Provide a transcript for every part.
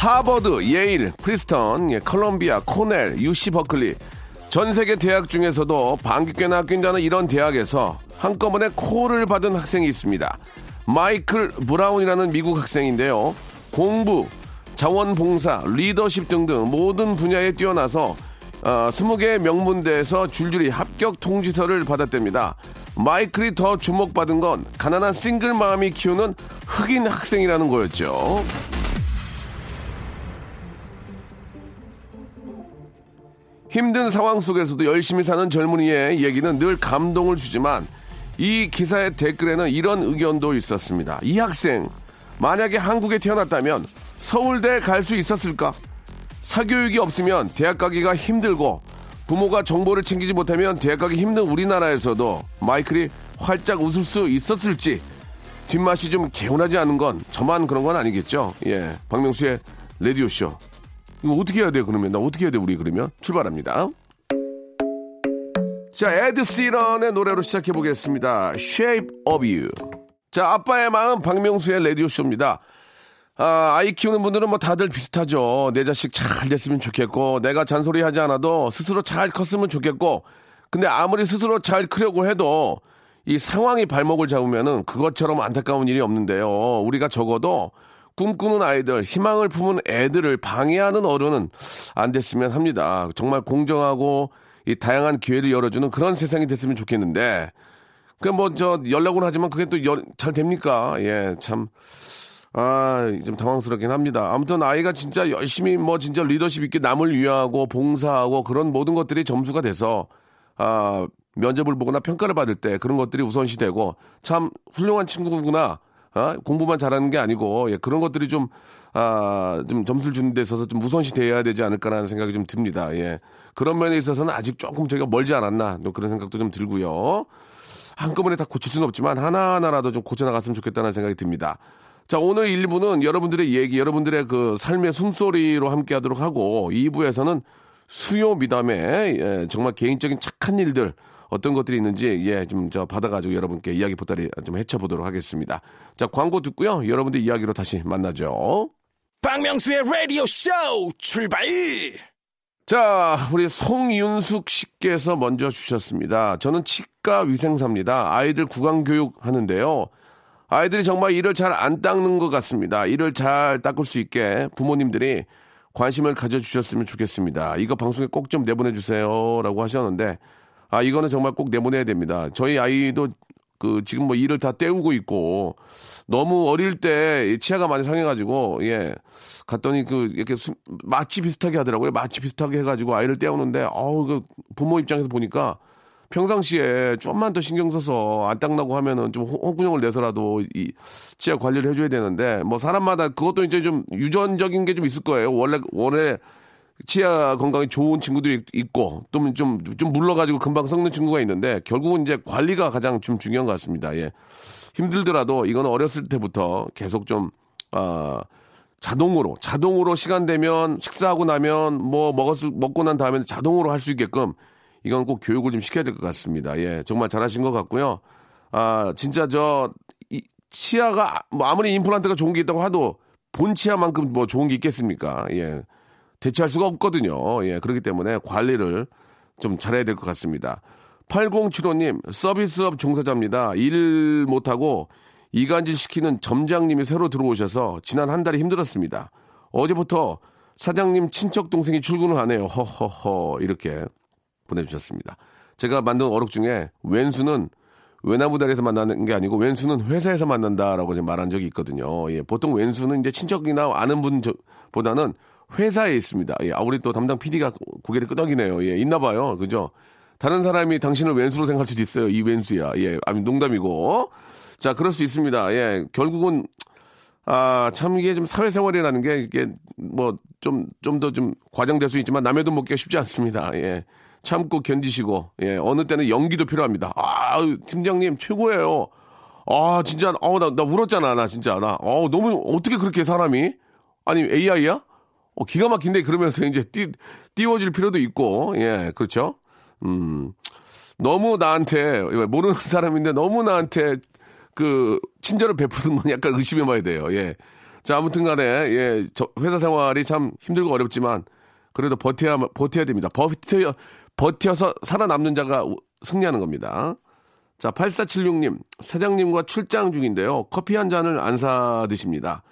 하버드, 예일, 프린스턴, 예, 컬럼비아, 코넬, UC 버클리 전 세계 대학 중에서도 방귀 꽤나 뀐다는 이런 대학에서 한꺼번에 콜을 받은 학생이 있습니다. 마이클 브라운이라는 미국 학생인데요. 공부, 자원봉사, 리더십 등등 모든 분야에 뛰어나서 어, 20개의 명문대에서 줄줄이 합격 통지서를 받았답니다. 마이클이 더 주목받은 건 가난한 싱글 맘이 키우는 흑인 학생이라는 거였죠. 힘든 상황 속에서도 열심히 사는 젊은이의 얘기는 늘 감동을 주지만 이 기사의 댓글에는 이런 의견도 있었습니다. 이 학생, 만약에 한국에 태어났다면 서울대 갈 수 있었을까? 사교육이 없으면 대학 가기가 힘들고 부모가 정보를 챙기지 못하면 대학 가기 힘든 우리나라에서도 마이클이 활짝 웃을 수 있었을지 뒷맛이 좀 개운하지 않은 건 저만 그런 건 아니겠죠? 예. 박명수의 레디오쇼. 이거 어떻게 해야 돼, 그러면? 나 어떻게 해야 돼, 우리 그러면? 출발합니다. 자, 에드 시런의 노래로 시작해 보겠습니다. Shape of You. 자, 아빠의 마음 박명수의 레디오 쇼입니다. 아, 아이 키우는 분들은 뭐 다들 비슷하죠. 내 자식 잘 됐으면 좋겠고, 내가 잔소리 하지 않아도 스스로 잘 컸으면 좋겠고, 근데 아무리 스스로 잘 크려고 해도 이 상황이 발목을 잡으면은 그것처럼 안타까운 일이 없는데요. 우리가 적어도 꿈꾸는 아이들, 희망을 품은 애들을 방해하는 어른은 안 됐으면 합니다. 정말 공정하고 이 다양한 기회를 열어주는 그런 세상이 됐으면 좋겠는데, 그뭐저 연락은 하지만 그게 또 잘 됩니까? 예, 참. 아, 좀 당황스럽긴 합니다. 아무튼 아이가 진짜 열심히 뭐 진짜 리더십 있게 남을 위하고 봉사하고 그런 모든 것들이 점수가 돼서 아, 면접을 보거나 평가를 받을 때 그런 것들이 우선시 되고 참 훌륭한 친구구나. 아, 공부만 잘하는 게 아니고 예, 그런 것들이 좀 아, 좀 점수를 주는 데 있어서 좀 우선시 돼야 되지 않을까라는 생각이 좀 듭니다. 예. 그런 면에 있어서는 아직 조금 저희가 멀지 않았나 그런 생각도 좀 들고요. 한꺼번에 다 고칠 수는 없지만 하나하나라도 좀 고쳐나갔으면 좋겠다는 생각이 듭니다. 자, 오늘 1부는 여러분들의 얘기, 여러분들의 그 삶의 숨소리로 함께 하도록 하고 2부에서는 수요 미담에 예, 정말 개인적인 착한 일들 어떤 것들이 있는지 예, 좀 저 받아가지고 여러분께 이야기 보따리 좀 해쳐보도록 하겠습니다. 자, 광고 듣고요. 여러분들 이야기로 다시 만나죠. 박명수의 라디오 쇼 출발. 자, 우리 송윤숙 씨께서 먼저 주셨습니다. 저는 치과 위생사입니다. 아이들 구강 교육 하는데요. 아이들이 정말 이를 잘 안 닦는 것 같습니다. 이를 잘 닦을 수 있게 부모님들이 관심을 가져주셨으면 좋겠습니다. 이거 방송에 꼭 좀 내보내주세요. 라고 하셨는데, 아, 이거는 정말 꼭 내보내야 됩니다. 저희 아이도 그 지금 뭐 일을 다 때우고 있고, 너무 어릴 때 치아가 많이 상해가지고, 예. 갔더니 그 이렇게 수, 마취 비슷하게 하더라고요. 마취 비슷하게 해가지고 아이를 때우는데, 어우, 그 부모 입장에서 보니까 평상시에 좀만 더 신경 써서 안 닦나고 하면은 좀 홍군형을 내서라도 이 치아 관리를 해줘야 되는데 뭐 사람마다 그것도 이제 좀 유전적인 게 좀 있을 거예요. 원래 원래 치아 건강이 좋은 친구들이 있고 또좀좀 물러가지고 금방 썩는 친구가 있는데 결국은 이제 관리가 가장 좀 중요한 것 같습니다. 예. 힘들더라도 이거는 어렸을 때부터 계속 좀 아. 자동으로 자동으로 시간 되면 식사하고 나면 뭐 먹었을 먹고 난 다음에 자동으로 할 수 있게끔 이건 꼭 교육을 좀 시켜야 될 것 같습니다. 예, 정말 잘하신 것 같고요. 아, 진짜 저, 이, 치아가, 뭐 아무리 임플란트가 좋은 게 있다고 하도 본 치아만큼 뭐 좋은 게 있겠습니까? 예. 대체할 수가 없거든요. 예, 그렇기 때문에 관리를 좀 잘해야 될 것 같습니다. 8075님, 서비스업 종사자입니다. 일 못하고 이간질 시키는 점장님이 새로 들어오셔서 지난 한 달이 힘들었습니다. 어제부터 사장님 친척 동생이 출근을 하네요. 허허허 이렇게 보내주셨습니다. 제가 만든 어록 중에 왼수는 외나무다리에서 만나는 게 아니고 왼수는 회사에서 만난다라고 말한 적이 있거든요. 예, 보통 왼수는 이제 친척이나 아는 분보다는 회사에 있습니다. 예, 아, 우리 또 담당 PD가 고개를 끄덕이네요. 예, 있나 봐요. 그죠? 다른 사람이 당신을 왼수로 생각할 수도 있어요. 이 왼수야. 예, 아니, 농담이고. 자, 그럴 수 있습니다. 예, 결국은 아, 참 이게 좀 사회생활이라는 게 이게 뭐 좀 좀 더좀 과장될 수 있지만 남의 돈 먹기가 쉽지 않습니다. 예. 참고 견디시고 예. 어느 때는 연기도 필요합니다. 아, 팀장님 최고예요. 아, 진짜 어, 나, 나 울었잖아. 나 진짜 나. 어, 너무 어떻게 그렇게 사람이 아니 AI야? 어, 기가 막힌데 그러면서 이제 띄, 띄워질 필요도 있고. 예. 그렇죠? 음. 너무 나한테 모르는 사람인데 너무 나한테 그 친절을 베푸는 건 약간 의심해 봐야 돼요. 예. 자, 아무튼 간에 예, 저 회사 생활이 참 힘들고 어렵지만 그래도 버텨야 버텨야 됩니다. 버텨 버텨서 살아남는 자가 승리하는 겁니다. 자, 8476님, 사장님과 출장 중인데요. 커피 한 잔을 안 사 드십니다.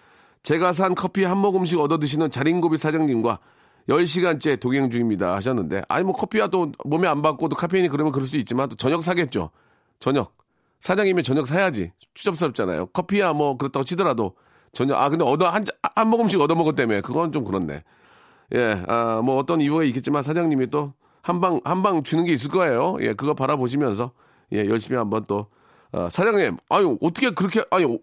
제가 산 커피 한 모금씩 얻어 드시는 자린고비 사장님과 10시간째 동행 중입니다. 하셨는데, 아니, 뭐 커피야 또 몸에 안 받고 또 카페인이 그러면 그럴 수 있지만 또 저녁 사겠죠. 저녁. 사장님이 저녁 사야지. 추접스럽잖아요. 커피야 뭐 그렇다고 치더라도 저녁, 아, 근데 얻어, 한, 한 모금씩 얻어 먹었다며. 그건 좀 그렇네. 예, 아, 뭐 어떤 이유가 있겠지만 사장님이 또 한 방, 한 방 주는 게 있을 거예요. 예, 그거 바라보시면서 예, 열심히 한번 또, 어, 사장님, 아유, 어떻게 그렇게, 아유,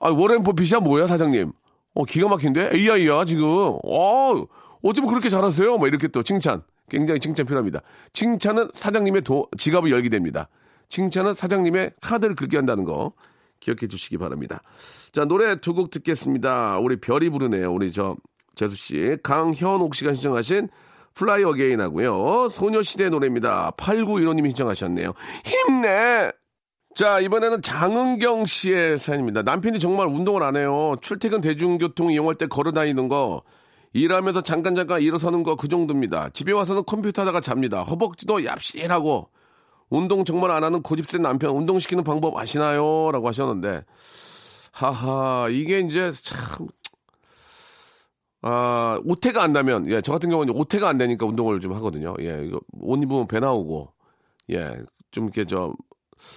아 워렌 버핏이야 뭐야, 사장님? 어, 기가 막힌데? AI야, 지금. 어, 어쩌면 그렇게 잘하세요? 뭐 이렇게 또 칭찬. 굉장히 칭찬 필요합니다. 칭찬은 사장님의 도, 지갑을 열게 됩니다. 칭찬은 사장님의 카드를 긁게 한다는 거 기억해 주시기 바랍니다. 자, 노래 두 곡 듣겠습니다. 우리 별이 부르네요. 우리 저, 재수 씨. 강현옥 씨가 신청하신 Fly Again 하고요. 소녀시대 노래입니다. 8915님이 신청하셨네요. 힘내! 자, 이번에는 장은경 씨의 사연입니다. 남편이 정말 운동을 안 해요. 출퇴근 대중교통 이용할 때 걸어 다니는 거, 일하면서 잠깐 잠깐 일어서는 거 그 정도입니다. 집에 와서는 컴퓨터 하다가 잡니다. 허벅지도 얍실하고, 운동 정말 안 하는 고집센 남편, 운동시키는 방법 아시나요? 라고 하셨는데, 하하, 이게 이제 참, 아, 오태가 안 나면, 예, 저 같은 경우는 오태가 안 되니까 운동을 좀 하거든요. 예, 이거 옷 입으면 배 나오고, 예, 좀 이렇게 저,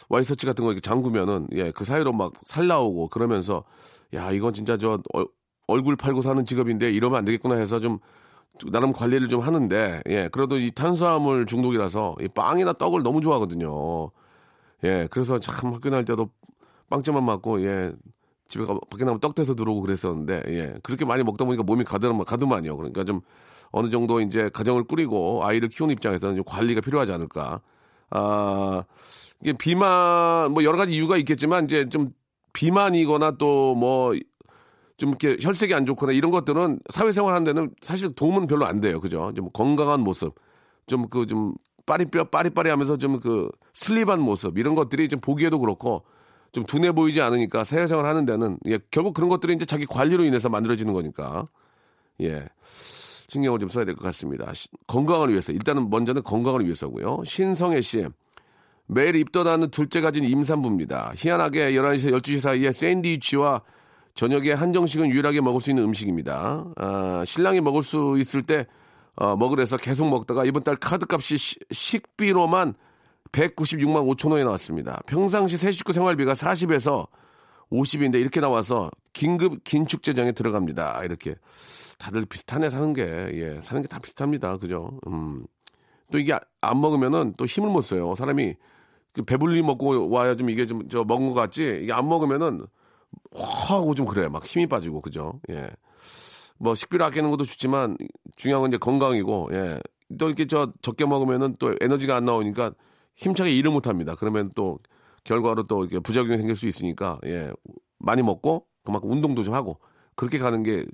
와이셔츠 같은 거 이렇게 잠그면은, 예, 그 사이로 막 살 나오고 그러면서, 야, 이건 진짜 저, 어, 얼굴 팔고 사는 직업인데 이러면 안 되겠구나 해서 좀, 나름 관리를 좀 하는데, 예, 그래도 이 탄수화물 중독이라서 이 빵이나 떡을 너무 좋아하거든요. 예, 그래서 참 학교 다닐 때도 빵점만 맞고, 예, 집에 가, 밖에 나면 떡 떼서 들어오고 그랬었는데, 예. 그렇게 많이 먹다 보니까 몸이 가드만, 가드만요. 그러니까 좀 어느 정도 이제 가정을 꾸리고 아이를 키우는 입장에서는 좀 관리가 필요하지 않을까. 아, 이게 비만, 뭐 여러 가지 이유가 있겠지만 이제 좀 비만이거나 또 뭐 좀 이렇게 혈색이 안 좋거나 이런 것들은 사회생활 하는 데는 사실 도움은 별로 안 돼요. 그죠? 좀 건강한 모습. 좀 그 좀 빠리뼈 빠리빠리 하면서 좀 그 슬립한 모습 이런 것들이 좀 보기에도 그렇고 좀 둔해 보이지 않으니까 사회생활 하는 데는 예, 결국 그런 것들이 이제 자기 관리로 인해서 만들어지는 거니까 예 신경을 좀 써야 될 것 같습니다. 시, 건강을 위해서 일단은 먼저는 건강을 위해서고요. 신성애 씨 매일 입덧하는 둘째 가진 임산부입니다. 희한하게 11시에서 12시 사이에 샌드위치와 저녁에 한정식은 유일하게 먹을 수 있는 음식입니다. 아, 신랑이 먹을 수 있을 때 어, 먹으래서 계속 먹다가 이번 달 카드값이 시, 식비로만 196만 5천 원이 나왔습니다. 평상시 새 식구 생활비가 40에서 50인데 이렇게 나와서 긴급 긴축 재정에 들어갑니다. 이렇게 다들 비슷하네 사는 게 예, 사는 게 다 비슷합니다. 그죠? 음. 또 이게 안 먹으면은 또 힘을 못 써요. 사람이 그 배불리 먹고 와야 좀 이게 좀 저 먹은 것 같지 이게 안 먹으면은 하고 좀 그래 막 힘이 빠지고 그죠? 예. 뭐 식비를 아끼는 것도 좋지만 중요한 건 이제 건강이고 예. 또 이렇게 저 적게 먹으면은 또 에너지가 안 나오니까 힘차게 일을 못 합니다. 그러면 또 결과로 또 이렇게 부작용이 생길 수 있으니까 예. 많이 먹고 그만큼 운동도 좀 하고 그렇게 가는 게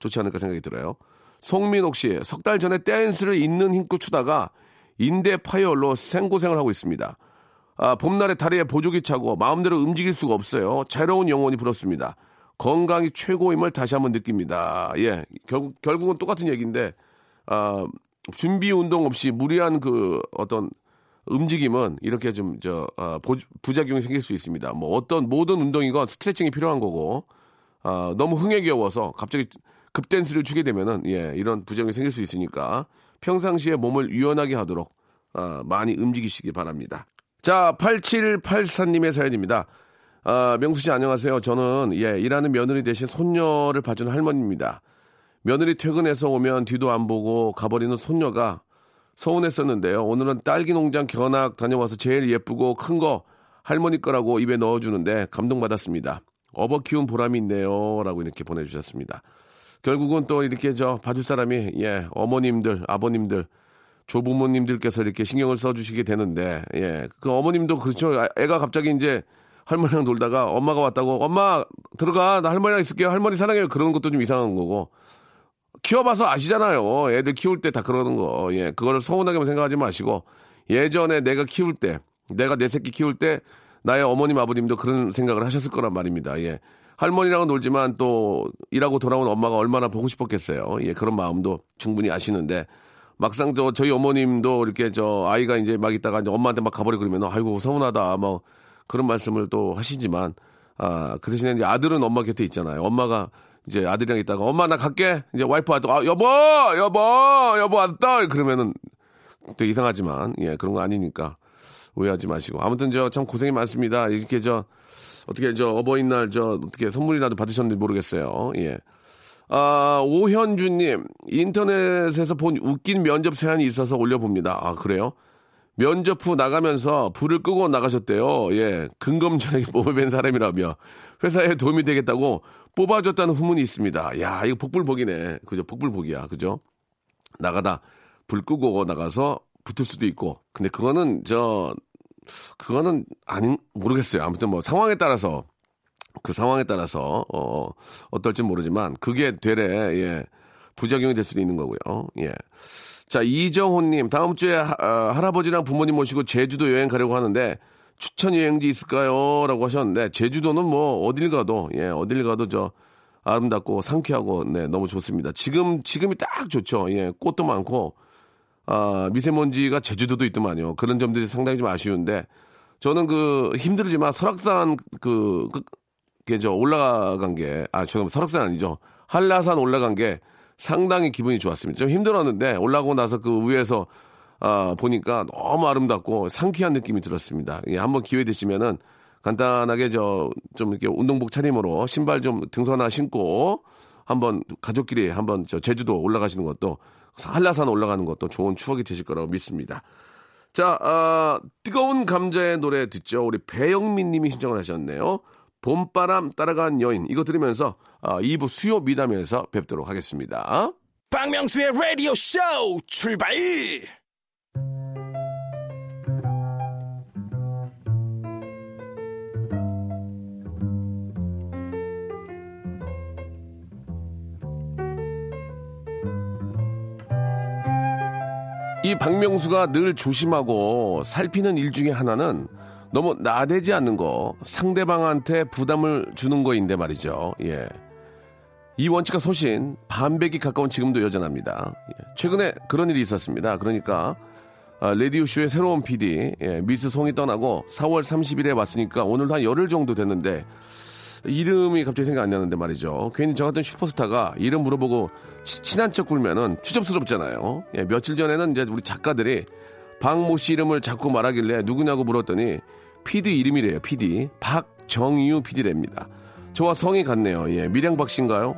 좋지 않을까 생각이 들어요. 송민옥 씨, 석 달 전에 댄스를 있는 힘껏 추다가 인대 파열로 생고생을 하고 있습니다. 아, 봄날에 다리에 보조기 차고 마음대로 움직일 수가 없어요. 자유로운 영혼이 부럽습니다. 건강이 최고임을 다시 한번 느낍니다. 예, 결국, 결국은 똑같은 얘기인데, 아, 준비 운동 없이 무리한 그 어떤 움직임은 이렇게 좀, 저, 아, 부작용이 생길 수 있습니다. 뭐 어떤 모든 운동이건 스트레칭이 필요한 거고, 아, 너무 흥에 겨워서 갑자기 급댄스를 추게 되면은, 예, 이런 부작용이 생길 수 있으니까 평상시에 몸을 유연하게 하도록, 아, 많이 움직이시기 바랍니다. 자, 8784님의 사연입니다. 아, 명수 씨 안녕하세요. 저는 예, 일하는 며느리 대신 손녀를 봐주는 할머니입니다. 며느리 퇴근해서 오면 뒤도 안 보고 가버리는 손녀가 서운했었는데요. 오늘은 딸기 농장 견학 다녀와서 제일 예쁘고 큰 거 할머니 거라고 입에 넣어주는데 감동받았습니다. 어버 키운 보람이 있네요. 라고 이렇게 보내주셨습니다. 결국은 또 이렇게 저 봐줄 사람이, 예, 어머님들, 아버님들, 조부모님들께서 이렇게 신경을 써주시게 되는데, 예, 그 어머님도 그렇죠. 아, 애가 갑자기 이제 할머니랑 놀다가 엄마가 왔다고, 엄마, 들어가. 나 할머니랑 있을게요. 할머니 사랑해요. 그런 것도 좀 이상한 거고. 키워봐서 아시잖아요. 애들 키울 때 다 그러는 거. 예, 그거를 서운하게만 생각하지 마시고, 예전에 내가 키울 때, 내가 내 새끼 키울 때, 나의 어머님, 아버님도 그런 생각을 하셨을 거란 말입니다. 예. 할머니랑은 놀지만 또 일하고 돌아온 엄마가 얼마나 보고 싶었겠어요. 예, 그런 마음도 충분히 아시는데, 막상 저 저희 어머님도 이렇게 저 아이가 이제 막 있다가 이제 엄마한테 막 가버리고 그러면 아이고 서운하다 뭐 그런 말씀을 또 하시지만 아 그 대신에 이제 아들은 엄마 곁에 있잖아요. 엄마가 이제 아들이랑 있다가 엄마 나 갈게 이제 와이프 와도 아 여보 여보 여보 왔다 그러면은 또 이상하지만 예 그런 거 아니니까 오해하지 마시고 아무튼 저 참 고생이 많습니다. 이렇게 저 어떻게 저 어버이날 저 어떻게 선물이라도 받으셨는지 모르겠어요. 예. 아, 오현주님, 인터넷에서 본 웃긴 면접 사연이 있어서 올려봅니다. 아, 그래요? 면접 후 나가면서 불을 끄고 나가셨대요. 예. 근검절약에 뺀 사람이라며 회사에 도움이 되겠다고 뽑아줬다는 후문이 있습니다. 야, 이거 복불복이네. 그죠? 복불복이야. 그죠? 나가다 불 끄고 나가서 붙을 수도 있고. 근데 그거는 저, 그거는 아닌, 모르겠어요. 아무튼 뭐 상황에 따라서 그 상황에 따라서 어 어떨지 모르지만 그게 되레 예 부작용이 될 수도 있는 거고요. 예. 자 이정호님 다음 주에 하, 아, 할아버지랑 부모님 모시고 제주도 여행 가려고 하는데 추천 여행지 있을까요?라고 하셨는데 제주도는 뭐 어딜 가도 예 어딜 가도 저 아름답고 상쾌하고 네 너무 좋습니다. 지금 지금이 딱 좋죠. 예 꽃도 많고 아 미세먼지가 제주도도 있더만요. 그런 점들이 상당히 좀 아쉬운데 저는 그 힘들지만 설악산 그, 그 그저 올라간 게, 아, 죄송합니다. 설악산 아니죠. 한라산 올라간 게 상당히 기분이 좋았습니다. 좀 힘들었는데 올라가고 나서 그 위에서 아, 보니까 너무 아름답고 상쾌한 느낌이 들었습니다. 예, 한번 기회 되시면은 간단하게 저 좀 이렇게 운동복 차림으로 신발 좀 등산 하나 신고 한번 가족끼리 한번 저 제주도 올라가시는 것도 한라산 올라가는 것도 좋은 추억이 되실 거라고 믿습니다. 자, 아, 뜨거운 감자의 노래 듣죠. 우리 배영민 님이 신청을 하셨네요. 봄바람 따라간 여인 이거 들으면서 어, 2부 수요 미담에서 뵙도록 하겠습니다. 박명수의 라디오 쇼 출발! 이 박명수가 늘 조심하고 살피는 일 중에 하나는 너무 나대지 않는 거, 상대방한테 부담을 주는 거인데 말이죠. 예. 이 원칙과 소신, 반백이 가까운 지금도 여전합니다. 예. 최근에 그런 일이 있었습니다. 그러니까, 아, 레디오쇼의 새로운 PD, 예, 미스 송이 떠나고 4월 30일에 왔으니까 오늘도 한 열흘 정도 됐는데, 이름이 갑자기 생각 안 나는데 말이죠. 괜히 저 같은 슈퍼스타가 이름 물어보고 치, 친한 척 굴면은 추접스럽잖아요. 예, 며칠 전에는 이제 우리 작가들이 박모 씨 이름을 자꾸 말하길래 누구냐고 물었더니 PD 이름이래요. PD 박정유 PD랍니다. 저와 성이 같네요. 예, 밀양박 씨인가요?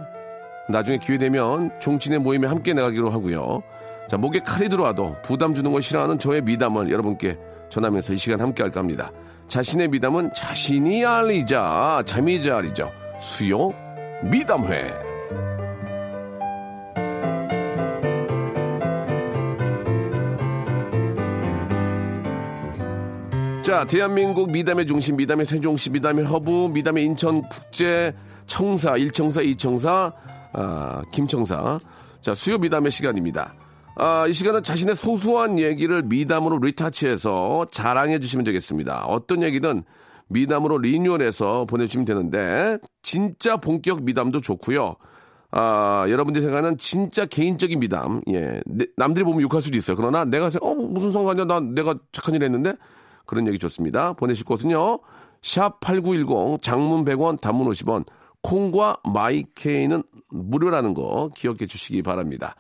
나중에 기회 되면 종친의 모임에 함께 나가기로 하고요. 자, 목에 칼이 들어와도 부담 주는 걸 싫어하는 저의 미담을 여러분께 전하면서 이 시간 함께 할까 합니다. 자신의 미담은 자신이 알리자, 잠이 자리죠. 수요 미담회. 자, 대한민국 미담의 중심, 미담의 세종시, 미담의 허브, 미담의 인천 국제 청사, 1청사, 2청사, 아, 김청사. 자, 수요 미담의 시간입니다. 아, 이 시간은 자신의 소소한 얘기를 미담으로 retouch해서 자랑해 주시면 되겠습니다. 어떤 얘기든 미담으로 리뉴얼해서 보내주시면 되는데, 진짜 본격 미담도 좋고요. 아, 여러분들이 생각하는 진짜 개인적인 미담, 예. 내, 남들이 보면 욕할 수도 있어요. 그러나 내가 어, 무슨 상관이야? 난 내가 착한 일 했는데? 그런 얘기 좋습니다. 보내실 곳은요. 샵 8910 장문 100원 단문 50원 콩과 마이케이는 무료라는 거 기억해 주시기 바랍니다.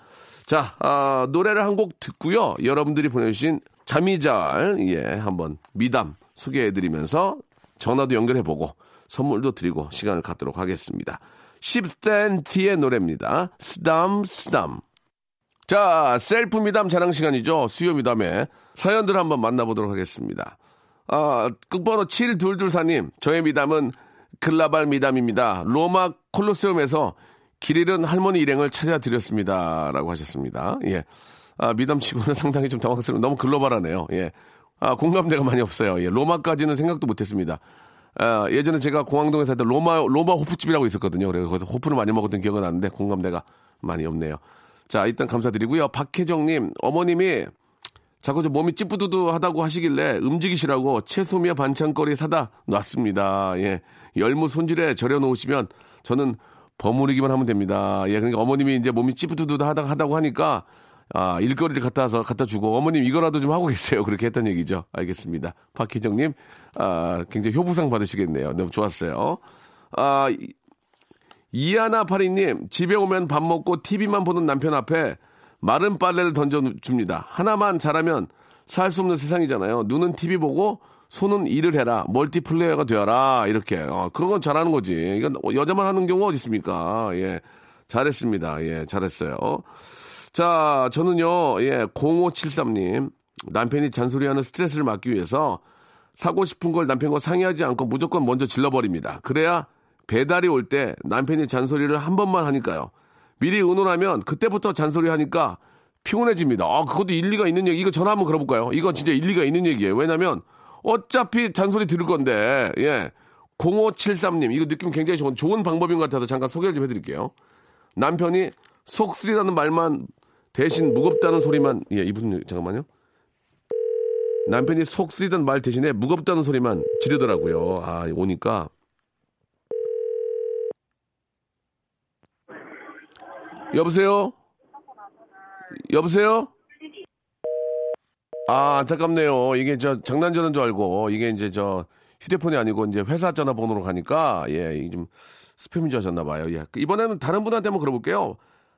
자, 아, 노래를 한 곡 듣고요. 여러분들이 보내주신 잠이 잘, 예, 한번 미담 소개해 드리면서 전화도 연결해 보고 선물도 드리고 시간을 갖도록 하겠습니다. 10센티의 노래입니다. 쓰담, 쓰담. 자, 셀프 미담 자랑 시간이죠. 수요 미담에 사연들 한번 만나보도록 하겠습니다. 아, 끝번호 7224님, 저의 미담은 글라발 미담입니다. 로마 콜로세움에서 길 잃은 할머니 일행을 찾아드렸습니다. 라고 하셨습니다. 예. 아, 미담치고는 상당히 좀 당황스러워. 너무 글로벌하네요. 예. 아, 공감대가 많이 없어요. 예. 로마까지는 생각도 못 했습니다. 아, 예전에 제가 공항동에 살때 로마, 로마 호프집이라고 있었거든요. 그래서 거기서 호프를 많이 먹었던 기억은 나는데 공감대가 많이 없네요. 자, 일단 감사드리고요. 박혜정님, 어머님이 자꾸 저 몸이 찌뿌두두하다고 하시길래 움직이시라고 채소며 반찬거리 사다 놨습니다. 예. 열무 손질에 절여 놓으시면 저는 버무리기만 하면 됩니다. 예. 그러니까 어머님이 이제 몸이 찌뿌두두하다고 하다고 하니까 아, 일거리를 갖다 와서 갖다 주고 어머님 이거라도 좀 하고 계세요. 그렇게 했던 얘기죠. 알겠습니다. 박희정 님, 아, 굉장히 효부상 받으시겠네요. 너무 좋았어요. 아, 이하나 파리 님, 집에 오면 밥 먹고 TV만 보는 남편 앞에 마른 빨래를 던져줍니다. 하나만 잘하면 살 수 없는 세상이잖아요. 눈은 TV 보고 손은 일을 해라. 멀티플레이어가 되어라. 이렇게. 어, 그런 건 잘하는 거지. 이건 여자만 하는 경우가 어디 있습니까? 예. 잘했습니다. 예, 잘했어요. 자, 저는요, 예, 0573님. 남편이 잔소리하는 스트레스를 막기 위해서 사고 싶은 걸 남편과 상의하지 않고 무조건 먼저 질러버립니다. 그래야 배달이 올 때 남편이 잔소리를 한 번만 하니까요. 미리 의논하면 그때부터 잔소리 하니까 피곤해집니다. 아, 그것도 일리가 있는 얘기. 이거 전화 한번 걸어볼까요? 이건 진짜 일리가 있는 얘기예요. 왜냐면 어차피 잔소리 들을 건데, 예. 0573님, 이거 느낌 굉장히 좋은, 좋은 방법인 것 같아서 잠깐 소개를 좀 해드릴게요. 남편이 속 쓰리다는 말만 대신 무겁다는 소리만, 예, 이분, 잠깐만요. 남편이 속 쓰리다는 말 대신에 무겁다는 소리만 지르더라고요. 아, 오니까. 여보세요? 여보세요? 아, 안타깝네요. 이게 저 장난 전화인 줄 알고 이게 이제 저 휴대폰이 아니고 이제 회사 전화번호로 가니까 예, 좀 스팸인 줄 아셨나 봐요. 예. 이번에는 다른 분한테 한번 걸어볼게요.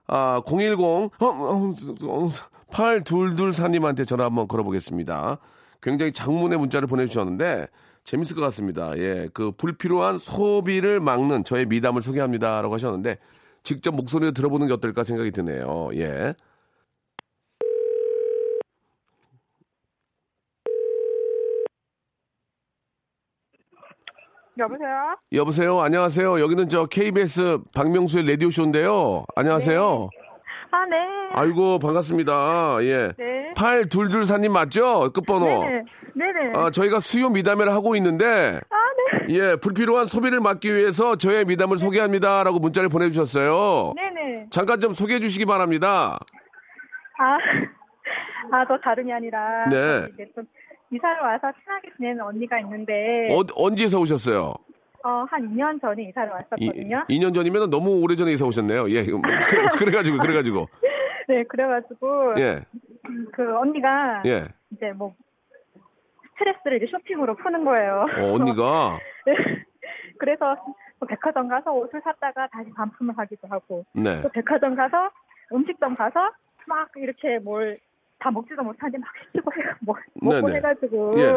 아, 010 어, 어, 어, 8224님한테 전화 한번 걸어보겠습니다. 굉장히 장문의 문자를 보내주셨는데 재밌을 것 같습니다. 예, 그 불필요한 소비를 막는 저의 미담을 소개합니다 라고 하셨는데 직접 목소리를 들어보는 게 어떨까 생각이 드네요. 예. 여보세요? 여보세요. 안녕하세요. 여기는 저 KBS 박명수의 라디오 쇼인데요. 안녕하세요. 아, 네. 아이고 반갑습니다. 예. 네. 8224님 맞죠? 끝번호. 네네. 네네. 아, 저희가 수요 미담회를 하고 있는데 아, 네. 예, 불필요한 소비를 막기 위해서 저의 미담을 소개합니다라고 문자를 보내 주셨어요. 네네. 잠깐 좀 소개해 주시기 바랍니다. 아, 아, 저 다름이 아니라. 네. 이제 좀 이사를 와서 친하게 지내는 언니가 있는데. 어, 언제에서 오셨어요? 어, 한 2년 전에 이사를 왔었거든요. 2, 년 전이면 너무 오래 전에 이사 오셨네요. 예. 그래, 그래가지고, 그래가지고. 네, 그래가지고. 예. 그 언니가. 예. 이제 뭐, 스트레스를 이제 쇼핑으로 푸는 거예요. 어, 언니가. 네. 그래서 또 백화점 가서 옷을 샀다가 다시 반품을 하기도 하고. 네. 또 백화점 가서 음식점 가서 막 이렇게 뭘 다 먹지도 못하는데 막 시키고 해, 뭐, 먹고 네네. 해가지고. 예.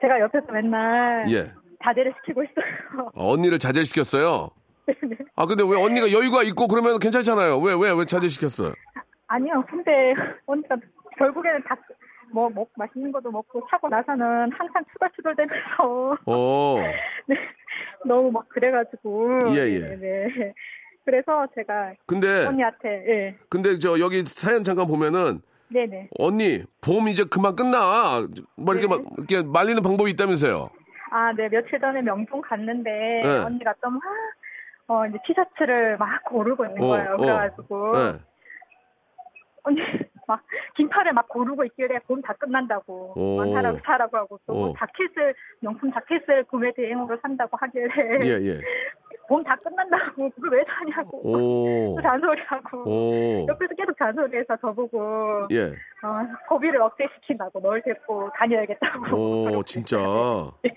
제가 옆에서 맨날. 예. 자제를 시키고 있어요. 어, 언니를 자제시켰어요. 네. 아, 근데 왜 언니가 여유가 있고 그러면 괜찮잖아요. 왜, 왜, 왜 자제시켰어요? 아니요, 근데 언니가 결국에는 다, 뭐, 먹, 맛있는 것도 먹고 사고 나서는 항상 추덜추덜대면서. 어. 네, 너무 막 그래가지고. 예, 예. 네, 네. 그래서 제가 근데, 언니한테, 예. 근데 저 여기 사연 잠깐 보면은 네네. 언니, 봄 이제 그만 끝나. 뭐 이렇게 네. 막, 이렇게 말리는 방법이 있다면서요. 아, 네, 며칠 전에 명동 갔는데, 네. 언니가 좀, 막, 어, 이제 티셔츠를 막 고르고 있는 어, 거예요. 어. 그래가지고. 네. 언니, 막, 긴팔을 막 고르고 있길래 봄 다 끝난다고. 오. 많다라고 사라고 하고, 또 오. 자켓을, 명품 자켓을 구매 대행으로 산다고 하길래. 예, 예. 봄 다 끝난다고, 그걸 왜 사냐고. 오. 또 잔소리하고. 오. 옆에서 계속 잔소리해서 저보고, 예. 어, 소비를 억제시킨다고, 널 데리고 다녀야겠다고. 오, 진짜. 네.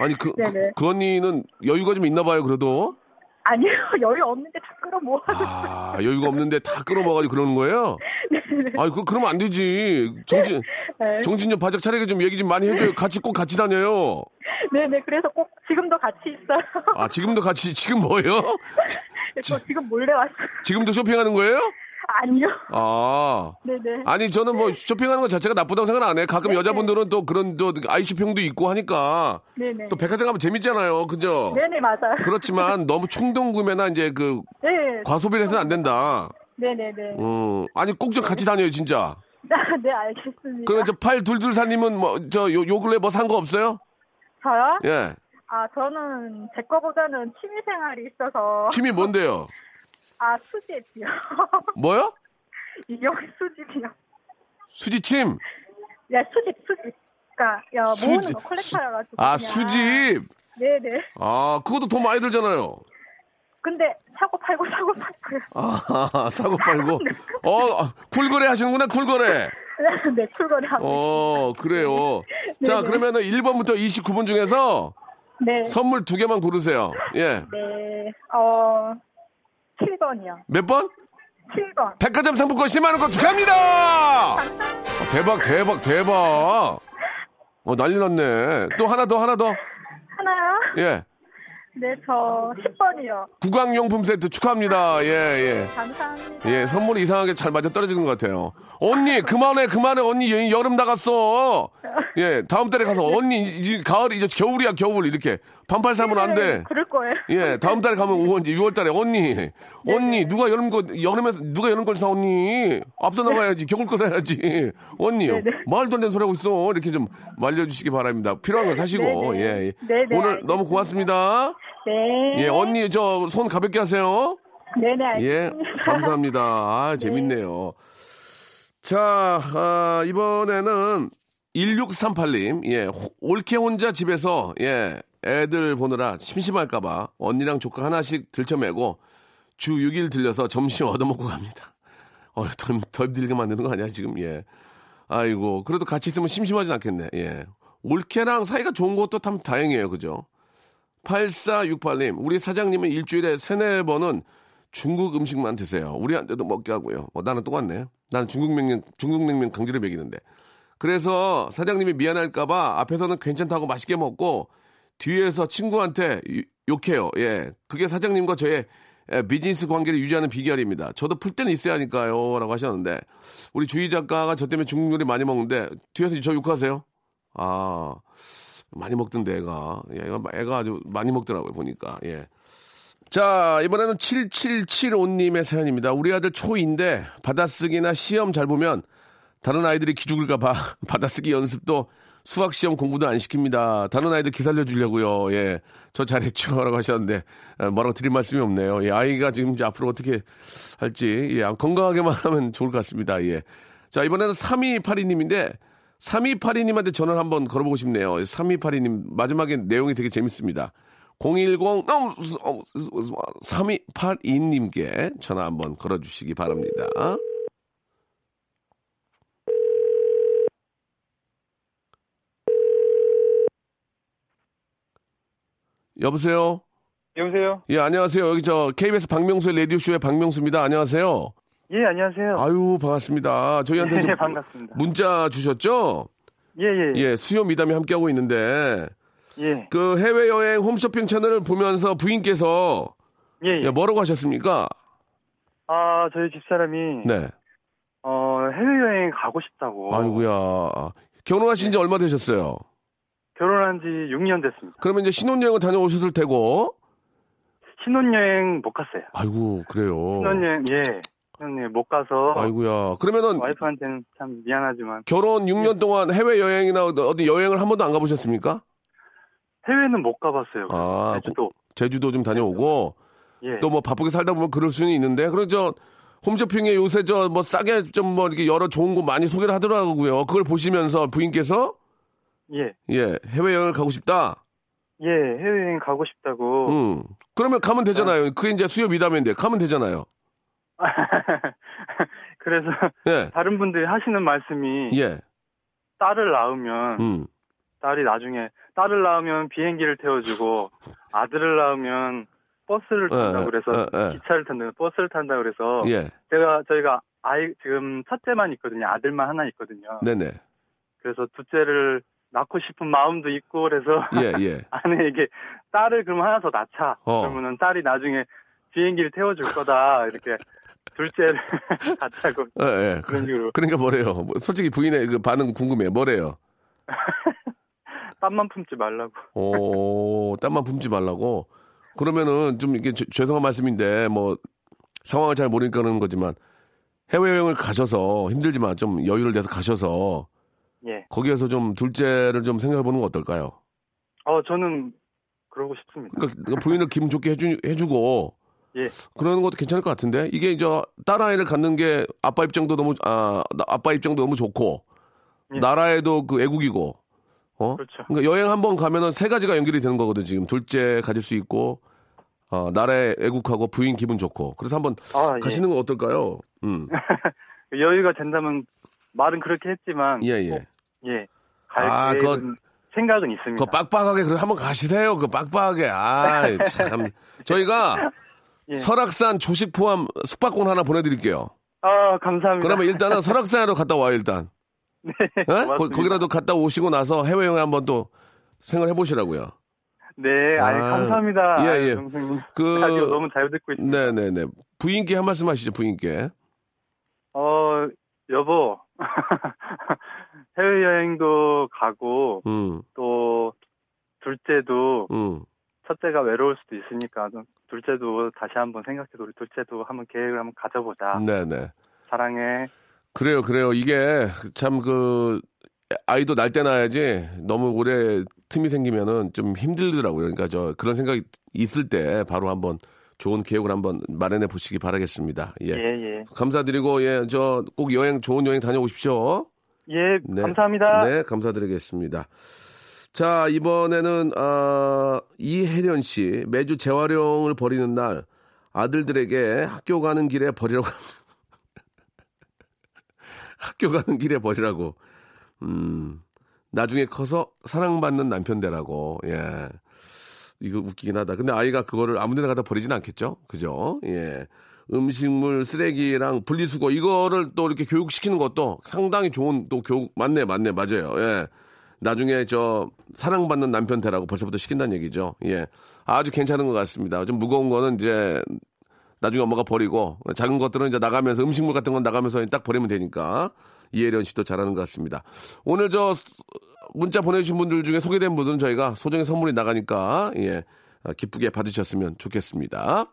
아니, 그, 그, 네네. 그 언니는 여유가 좀 있나 봐요, 그래도. 아니요, 여유 없는데 다 끌어모아서. 아, 여유가 없는데 다 끌어모아가지고 그러는 거예요? 아니, 그, 그러면 안 되지. 정신, 네. 정신 좀 바짝 차리게 좀 얘기 좀 많이 해줘요. 같이 꼭 같이 다녀요. 네네, 그래서 꼭 지금도 같이 있어요. 아, 지금도 같이, 지금 뭐예요? 저 지금 몰래 왔어요. 지금도 쇼핑하는 거예요? 아니요. 아. 네네. 아니 저는 뭐 쇼핑하는 것 자체가 나쁘다고 생각 안 해. 가끔 네네. 여자분들은 또 그런 또 아이 쇼핑도 있고 하니까 네네. 또 백화점 가면 재밌잖아요. 그죠? 네네, 맞아요. 그렇지만 너무 충동 구매나 이제 그 네. 과소비를 해서는 안 된다. 네네네. 음, 아니 꼭 좀 같이 다녀요, 진짜. 네, 알겠습니다. 그럼 저 팔 둘둘사님은 뭐 저요 요 근래 뭐 산 거 없어요? 저요? 예. 아, 저는 제 거보다는 취미 생활이 있어서. 취미 뭔데요? 아, 수집이요. 뭐요? 이용 수집이요. 수지침. 야, 수집, 수집. 그니까, 야, 모으는 거 콜렉터여가지고. 아, 그냥. 수집. 네네. 아, 그것도 돈 많이 들잖아요. 근데, 사고 팔고 사고 팔고요. 아, 사고 팔고. 어, 아, 쿨거래 하시는구나, 쿨거래. 네, 출거리 하고. 어, 그래요. 자, 네네. 그러면은 1번부터 29분 중에서 네. 선물 두 개만 고르세요. 예. 네, 어, 7번이요. 몇 번? 7번. 백화점 상품권 10만 원권 축하합니다! 어, 대박, 대박, 대박. 어, 난리 났네. 또 하나 더, 하나 더. 하나요? 예. 네, 저 10번이요. 구강용품 세트 축하합니다. 예, 예. 감사합니다. 예, 선물이 이상하게 잘 맞아 떨어지는 것 같아요. 언니, 그만해, 그만해, 언니, 여- 여름 나갔어. 예, 다음 달에 가서, 언니, 이제 가을, 이제 겨울이야, 겨울, 이렇게. 반팔 사면 안 돼. 네, 그럴 거예요. 예, 다음 달에 가면 5월, 6월 달에, 언니, 언니, 누가 여름 거, 여름에, 누가 여름 걸 사, 언니? 앞서 나가야지, 겨울 거 사야지. 언니, 네네. 말도 안 되는 소리 하고 있어. 이렇게 좀 말려주시기 바랍니다. 필요한 거 사시고, 네네. 예. 예. 네네, 오늘 알겠습니다. 너무 고맙습니다. 네. 예, 언니, 저, 손 가볍게 하세요. 네네, 예, 알겠습니다. 감사합니다. 아, 재밌네요. 자, 아, 이번에는 1638님, 예, 호- 올케 혼자 집에서, 예, 애들 보느라 심심할까봐 언니랑 조카 하나씩 들쳐매고 주 6일 들려서 점심 얻어먹고 갑니다. 어, 덜, 덜 들게 만드는 거 아니야, 지금, 예. 아이고, 그래도 같이 있으면 심심하진 않겠네, 예. 올케랑 사이가 좋은 것도 참 다행이에요, 그죠? 8468님, 우리 사장님은 일주일에 세네 번은 중국 음식만 드세요. 우리한테도 먹게 하고요. 어, 나는 똑같네. 나는 중국 냉면, 중국 냉면 강제로 먹이는데. 그래서 사장님이 미안할까봐 앞에서는 괜찮다고 맛있게 먹고 뒤에서 친구한테 유- 욕해요. 예. 그게 사장님과 저의 예, 비즈니스 관계를 유지하는 비결입니다. 저도 풀 때는 있어야 하니까요. 라고 하셨는데 우리 주희 작가가 저 때문에 중국 요리 많이 먹는데 뒤에서 저 욕하세요? 아, 많이 먹던데 애가. 예, 애가, 아주 많이 먹더라고요. 보니까. 예. 자, 이번에는 7775님의 사연입니다. 우리 아들 초2인데 받아쓰기나 시험 잘 보면 다른 아이들이 기죽을까봐 받아쓰기 연습도 수학 시험 공부도 안 시킵니다. 다른 아이들 기살려 주려고요. 예. 저 잘했죠라고 하셨는데 어, 뭐라고 드릴 말씀이 없네요. 예, 아이가 지금 이제 앞으로 어떻게 할지 예, 건강하게만 하면 좋을 것 같습니다. 예. 자, 이번에는 3282님인데 3282님한테 전화를 한번 걸어보고 싶네요. 3282님 마지막에 내용이 되게 재밌습니다. 010 3282님께 전화 한번 걸어주시기 바랍니다. 여보세요? 여보세요? 예, 안녕하세요. 여기 저 KBS 박명수의 라디오쇼의 박명수입니다. 안녕하세요. 예, 안녕하세요. 아유, 반갑습니다. 저희한테 예, 좀 반갑습니다. 문자 주셨죠? 예, 예. 예, 수요 미담이 함께하고 있는데, 예. 그 해외여행 홈쇼핑 채널을 보면서 부인께서 예, 예. 예, 뭐라고 하셨습니까? 아, 저희 집사람이 네. 어, 해외여행 가고 싶다고. 아이고야. 결혼하신 지 얼마 되셨어요? 결혼한 지 6년 됐습니다. 그러면 이제 신혼여행을 다녀오셨을 테고, 신혼여행 못 갔어요. 아이고, 그래요. 신혼여행, 예. 신혼여행 못 가서 아이고야. 그러면은 와이프한테는 참 미안하지만 결혼 6년 동안 해외여행이나 어디 여행을 한 번도 안 가보셨습니까? 해외는 못 가봤어요. 아, 제주도. 제주도 좀 다녀오고, 예. 또 뭐 바쁘게 살다 보면 그럴 수는 있는데 저 홈쇼핑에 요새 저 뭐 싸게 좀 뭐 이렇게 여러 좋은 곳 많이 소개를 하더라고요. 그걸 보시면서 부인께서 예. 예 해외 여행을 가고 싶다. 예, 해외여행 가고 싶다고. 음 그러면 가면 되잖아요. 그게 이제 수요 미담인데 가면 되잖아요. 그래서 예 다른 분들이 하시는 말씀이 예. 딸을 낳으면 음 딸이 나중에 딸을 낳으면 비행기를 태워주고 아들을 낳으면 버스를 탄다 예, 고 그래서 예, 예. 기차를 탄다 버스를 탄다 그래서 예. 제가 저희가 아이 지금 첫째만 있거든요 아들만 하나 있거든요 네네. 그래서 둘째를 낳고 싶은 마음도 있고 그래서 예 예. 아내에게 딸을 그럼 하나 더 낳자 어. 그러면은 딸이 나중에 비행기를 태워줄 거다 이렇게 둘째를 하고 예, 예. 그런 식으로 그러니까 뭐래요? 뭐 솔직히 부인의 그 반응 궁금해. 뭐래요? 땀만 품지 말라고. 오, 땀만 품지 말라고. 그러면은 좀 이게 제- 죄송한 말씀인데 뭐 상황을 잘 모르니까 그러는 거지만 해외여행을 가셔서 힘들지만 좀 여유를 내서 가셔서 예. 거기에서 좀 둘째를 좀 생각해 보는 건 어떨까요? 어 저는 그러고 싶습니다. 그러니까 부인을 기분 좋게 해주, 해주고 예. 그러는 것도 괜찮을 것 같은데 이게 이제 딸 아이를 갖는 게 아빠 입장도 너무 아 나- 아빠 입장도 너무 좋고 예. 나라에도 그 애국이고 어 그렇죠. 그러니까 여행 한번 가면은 세 가지가 연결이 되는 거거든 지금 둘째 가질 수 있고 어 나라에 애국하고 부인 기분 좋고 그래서 한번 아 예. 가시는 건 어떨까요? 음. 여유가 된다면 말은 그렇게 했지만 예, 예. 꼭, 예. 갈 아, 계획은 생각은 있습니다. 그 빡빡하게 그래 한번 가시세요. 그 빡빡하게. 아, 참. 저희가 예. 설악산 조식 포함 숙박권 하나 보내 드릴게요. 아 감사합니다. 그러면 일단은 설악산으로 갔다 와요, 일단. 네, 예? 거, 거기라도 갔다 오시고 나서 해외여행 한번 또 생각해 보시라고요. 네, 아, 감사합니다. 예, 아유, 예. 동생님. 그- 라디오 너무 잘 듣고 있습니다. 네 네 네. 부인께 한 말씀 하시죠, 부인께. 어 여보 해외 여행도 가고 음, 또 둘째도 음. 첫째가 외로울 수도 있으니까 좀 둘째도 다시 한번 생각해도 우리 둘째도 한번 계획을 한번 가져보자. 네네. 사랑해. 그래요, 그래요. 이게 참 그 아이도 날 때 낳아야지 너무 오래 틈이 생기면은 좀 힘들더라고요. 그러니까 저 그런 생각이 있을 때 바로 한번 좋은 계획을 한번 마련해 보시기 바라겠습니다. 예. 예, 예. 감사드리고 예, 저 꼭 여행 좋은 여행 다녀오십시오. 예, 네. 감사합니다. 네, 감사드리겠습니다. 자, 이번에는 아, 이혜련 씨 매주 재활용을 버리는 날 아들들에게 학교 가는 길에 버리라고 학교 가는 길에 버리라고. 음 나중에 커서 사랑받는 남편 되라고. 예. 이거 웃기긴 하다. 근데 아이가 그거를 아무 데나 갖다 버리진 않겠죠? 그죠? 예 음식물 쓰레기랑 분리수거 이거를 또 이렇게 교육시키는 것도 상당히 좋은 또 교육 맞네 맞네 맞아요. 예. 나중에 저 사랑받는 남편 되라고 벌써부터 시킨다는 얘기죠. 예. 아주 괜찮은 것 같습니다. 좀 무거운 거는 이제 나중에 엄마가 버리고 작은 것들은 이제 나가면서 음식물 같은 건 나가면서 딱 버리면 되니까 이혜련 씨도 잘하는 것 같습니다. 오늘 저 문자 보내주신 분들 중에 소개된 분들은 저희가 소정의 선물이 나가니까 예 기쁘게 받으셨으면 좋겠습니다.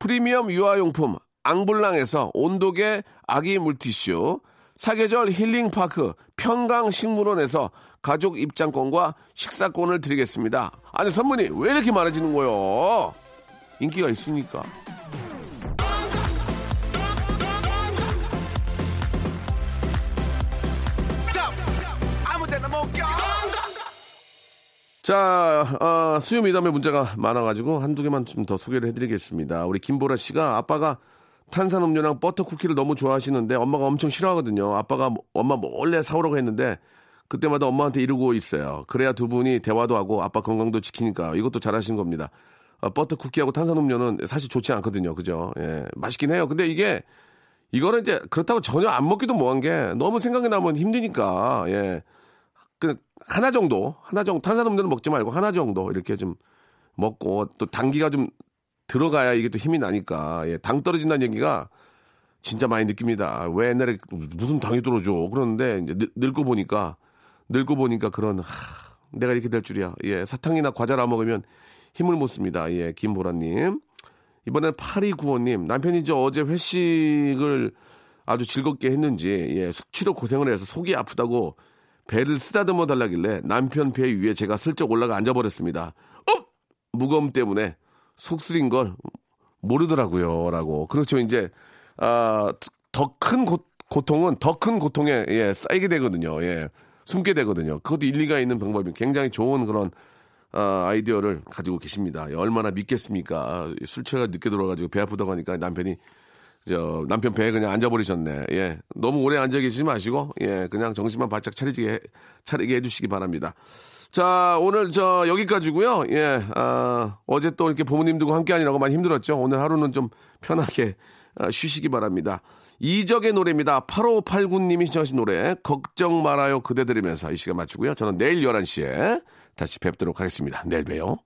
프리미엄 유아용품 앙블랑에서 온도계 아기 물티슈, 사계절 힐링파크 평강식물원에서 가족 입장권과 식사권을 드리겠습니다. 아니 선물이 왜 이렇게 많아지는 거요? 인기가 있으니까. 아무 데나 못 가. 자, 어, 수요 미담의 문자가 많아가지고 한두 개만 좀 더 소개를 해드리겠습니다. 우리 김보라 씨가 아빠가 탄산음료랑 버터 쿠키를 너무 좋아하시는데 엄마가 엄청 싫어하거든요. 아빠가 뭐- 엄마 몰래 사오라고 했는데 그때마다 엄마한테 이러고 있어요. 그래야 두 분이 대화도 하고 아빠 건강도 지키니까 이것도 잘하신 겁니다. 어, 버터 쿠키하고 탄산음료는 사실 좋지 않거든요. 그죠? 예, 맛있긴 해요. 근데 이게 이거는 이제 그렇다고 전혀 안 먹기도 뭐한 게 너무 생각이 나면 힘드니까 예. 그 하나 정도 하나 정도 탄산음료는 먹지 말고 하나 정도 이렇게 좀 먹고 또 당기가 좀 들어가야 이게 또 힘이 나니까 예, 당 떨어진다는 얘기가 진짜 많이 느낍니다. 왜 옛날에 무슨 당이 떨어져 그러는데 이제 늙, 늙고 보니까 늙고 보니까 그런 하, 내가 이렇게 될 줄이야. 예, 사탕이나 과자를 안 먹으면 힘을 못 씁니다. 예, 김보라님. 이번엔 8295님, 남편이 저 어제 회식을 아주 즐겁게 했는지, 예, 숙취로 고생을 해서 속이 아프다고 배를 쓰다듬어 달라길래 남편 배 위에 제가 슬쩍 올라가 앉아버렸습니다. 어! 무거움 때문에 속 쓰린 걸 모르더라고요. 라고. 그렇죠. 이제, 아, 더 큰 고통은 더 큰 고통에, 예, 쌓이게 되거든요. 예. 숨게 되거든요. 그것도 일리가 있는 방법이 굉장히 좋은 그런 아, 아이디어를 가지고 계십니다. 예, 얼마나 믿겠습니까? 아, 술 취해가 늦게 들어와가지고 배 아프다고 하니까 남편이 저 남편 배에 그냥 앉아버리셨네. 예, 너무 오래 앉아 계시지 마시고 예, 그냥 정신만 바짝 차리게 해- 차리게 해주시기 바랍니다. 자, 오늘 저 여기까지고요. 예, 아, 어제 또 이렇게 부모님들과 함께 하느라고 많이 힘들었죠. 오늘 하루는 좀 편하게 아, 쉬시기 바랍니다. 이적의 노래입니다. 8589님이 신청하신 노래 걱정 말아요 그대 들으면서 이 시간 마치고요. 저는 내일 11시에 다시 뵙도록 하겠습니다. 내일 봬요.